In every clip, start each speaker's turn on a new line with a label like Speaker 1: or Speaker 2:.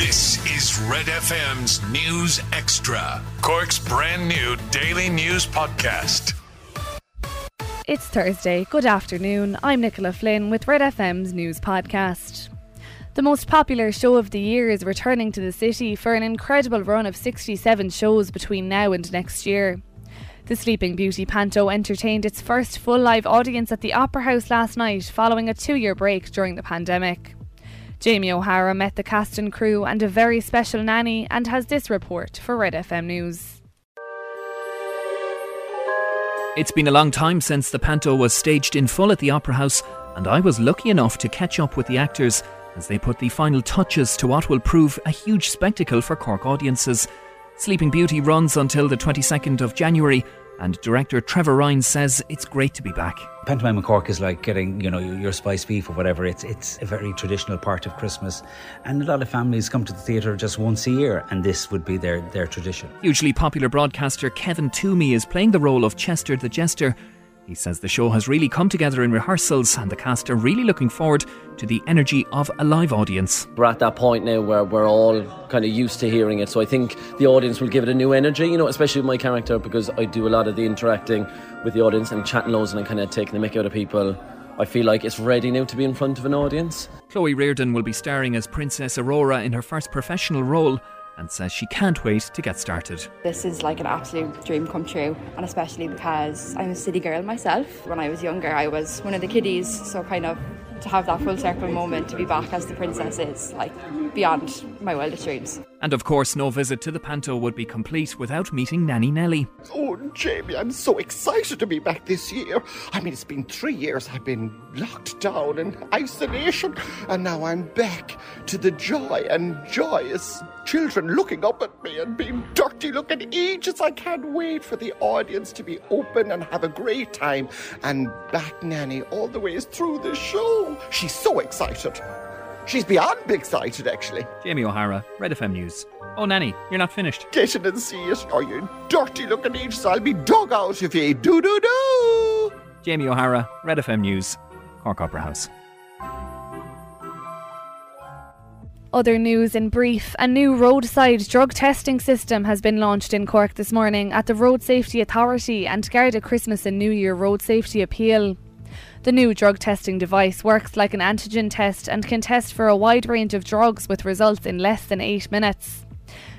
Speaker 1: This is Red FM's News Extra, Cork's brand new daily news podcast.
Speaker 2: It's Thursday. Good afternoon. I'm Nicola Flynn with Red FM's news podcast. The most popular show of the year is returning to the city for an incredible run of 67 shows between now and next year. The Sleeping Beauty Panto entertained its first full live audience at the Opera House last night following a two year break during the pandemic. Jamie O'Hara met the cast and crew and a very special nanny and has this report for Red FM News.
Speaker 3: It's been a long time since the panto was staged in full at the Opera House, and I was lucky enough to catch up with the actors as they put the final touches to what will prove a huge spectacle for Cork audiences. Sleeping Beauty runs until the 22nd of January, and director Trevor Ryan says it's great to be back.
Speaker 4: Pantomime in Cork is like getting, you know, your spice beef or whatever. It's it's a very traditional part of Christmas, and a lot of families come to the theatre just once a year, and this would be their their tradition.
Speaker 3: Hugely popular broadcaster Kevin Toomey is playing the role of Chester the Jester. He says the show has really come together in rehearsals, and the cast are really looking forward to the energy of a live audience.
Speaker 5: We're at that point now where we're all kind of used to hearing it, so I think the audience will give it a new energy, you know, especially with my character because I do a lot of the interacting with the audience and chatting loads and I'm kind of taking the mick out of people. I feel like it's ready now to be in front of an audience.
Speaker 3: Chloe Reardon will be starring as Princess Aurora in her first professional role and says she can't wait to get started.
Speaker 6: This is like an absolute dream come true, and especially because I'm a city girl myself. When I was younger, I was one of the kiddies, so kind of to have that full circle moment to be back as the princess is like beyond my wildest dreams.
Speaker 3: And of course, no visit to the panto would be complete without meeting Nanny Nelly.
Speaker 7: Oh, Jamie, I'm so excited to be back this year. I mean, it's been three years I've been locked down in isolation, and now I'm back to the joy and joyous children looking up at me and being dirty looking ages. I can't wait for the audience to be open and have a great time. And back Nanny all the way through the show. She's so excited. She's beyond excited, actually.
Speaker 3: Jamie O'Hara, Red FM News. Oh, Nanny, you're not finished.
Speaker 7: Get in and see it, or you dirty looking ages. I'll be dug out if you do do do.
Speaker 3: Jamie O'Hara, Red FM News, Cork Opera House.
Speaker 2: Other news in brief a new roadside drug testing system has been launched in Cork this morning at the Road Safety Authority and Garda Christmas and New Year Road Safety Appeal. The new drug testing device works like an antigen test and can test for a wide range of drugs with results in less than eight minutes.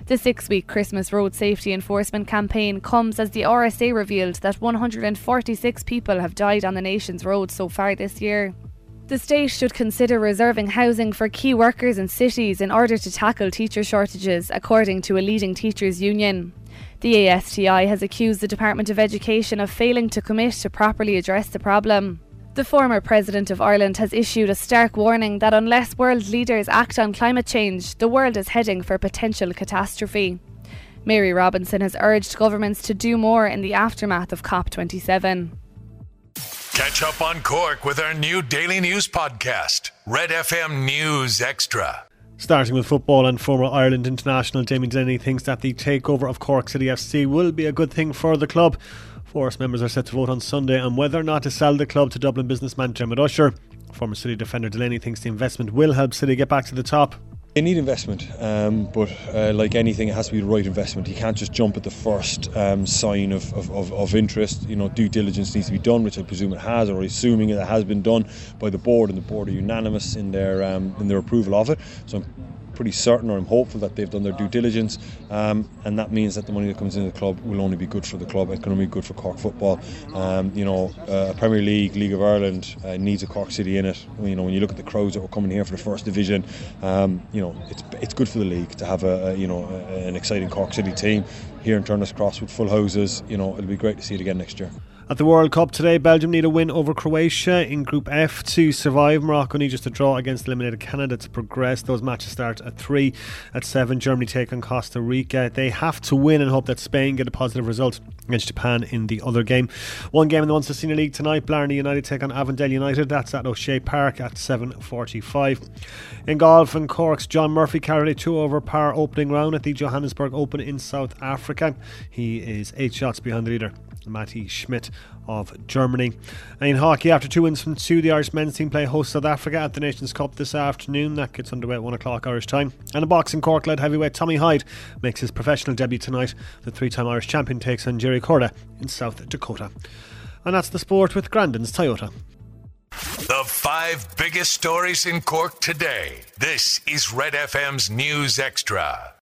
Speaker 2: The six week Christmas road safety enforcement campaign comes as the RSA revealed that 146 people have died on the nation's roads so far this year. The state should consider reserving housing for key workers in cities in order to tackle teacher shortages, according to a leading teachers' union. The ASTI has accused the Department of Education of failing to commit to properly address the problem. The former President of Ireland has issued a stark warning that unless world leaders act on climate change, the world is heading for potential catastrophe. Mary Robinson has urged governments to do more in the aftermath of COP27.
Speaker 1: Catch up on Cork with our new daily news podcast, Red FM News Extra.
Speaker 8: Starting with football and former Ireland international Damien Delaney thinks that the takeover of Cork City FC will be a good thing for the club. FORAS members are set to vote on Sunday on whether or not to sell the club to Dublin businessman Dermot Usher. Former City defender Delaney thinks the investment will help City get back to the top.
Speaker 9: They need investment, um, but uh, like anything, it has to be the right investment. You can't just jump at the first um, sign of, of, of, interest. You know, due diligence needs to be done, which I presume it has, or assuming it has been done by the board, and the board are unanimous in their um, in their approval of it. So I'm pretty certain or I'm hopeful that they've done their due diligence um, and that means that the money that comes into the club will only be good for the club. It can only be good for Cork football. Um, you know uh, Premier League League of Ireland uh, needs a Cork City in it. You know when you look at the crowds that were coming here for the first division um, you know it's it's good for the league to have a, a you know a, an exciting Cork City team here in Turner's Cross with full houses. You know it'll be great to see it again next year
Speaker 8: at the World Cup today, Belgium need a win over Croatia in Group F to survive. Morocco need just a draw against eliminated Canada to progress. Those matches start at 3. At 7, Germany take on Costa Rica. They have to win and hope that Spain get a positive result against Japan in the other game. One game in the Munster Senior League tonight. Blarney United take on Avondale United. That's at O'Shea Park at 7.45. In golf, and Cork's John Murphy carried a 2 over par opening round at the Johannesburg Open in South Africa. He is 8 shots behind the leader. Matti Schmid of Germany. And in hockey, after two wins from two, the Irish men's team play host South Africa at the Nations Cup this afternoon. That gets underway at 1 o'clock Irish time. And in boxing, Cork led heavyweight Tommy Hyde makes his professional debut tonight. The three time Irish champion takes on Jerry Corda in South Dakota. And that's the sport with Grandin's Toyota.
Speaker 1: The five biggest stories in Cork today. This is Red FM's News Extra.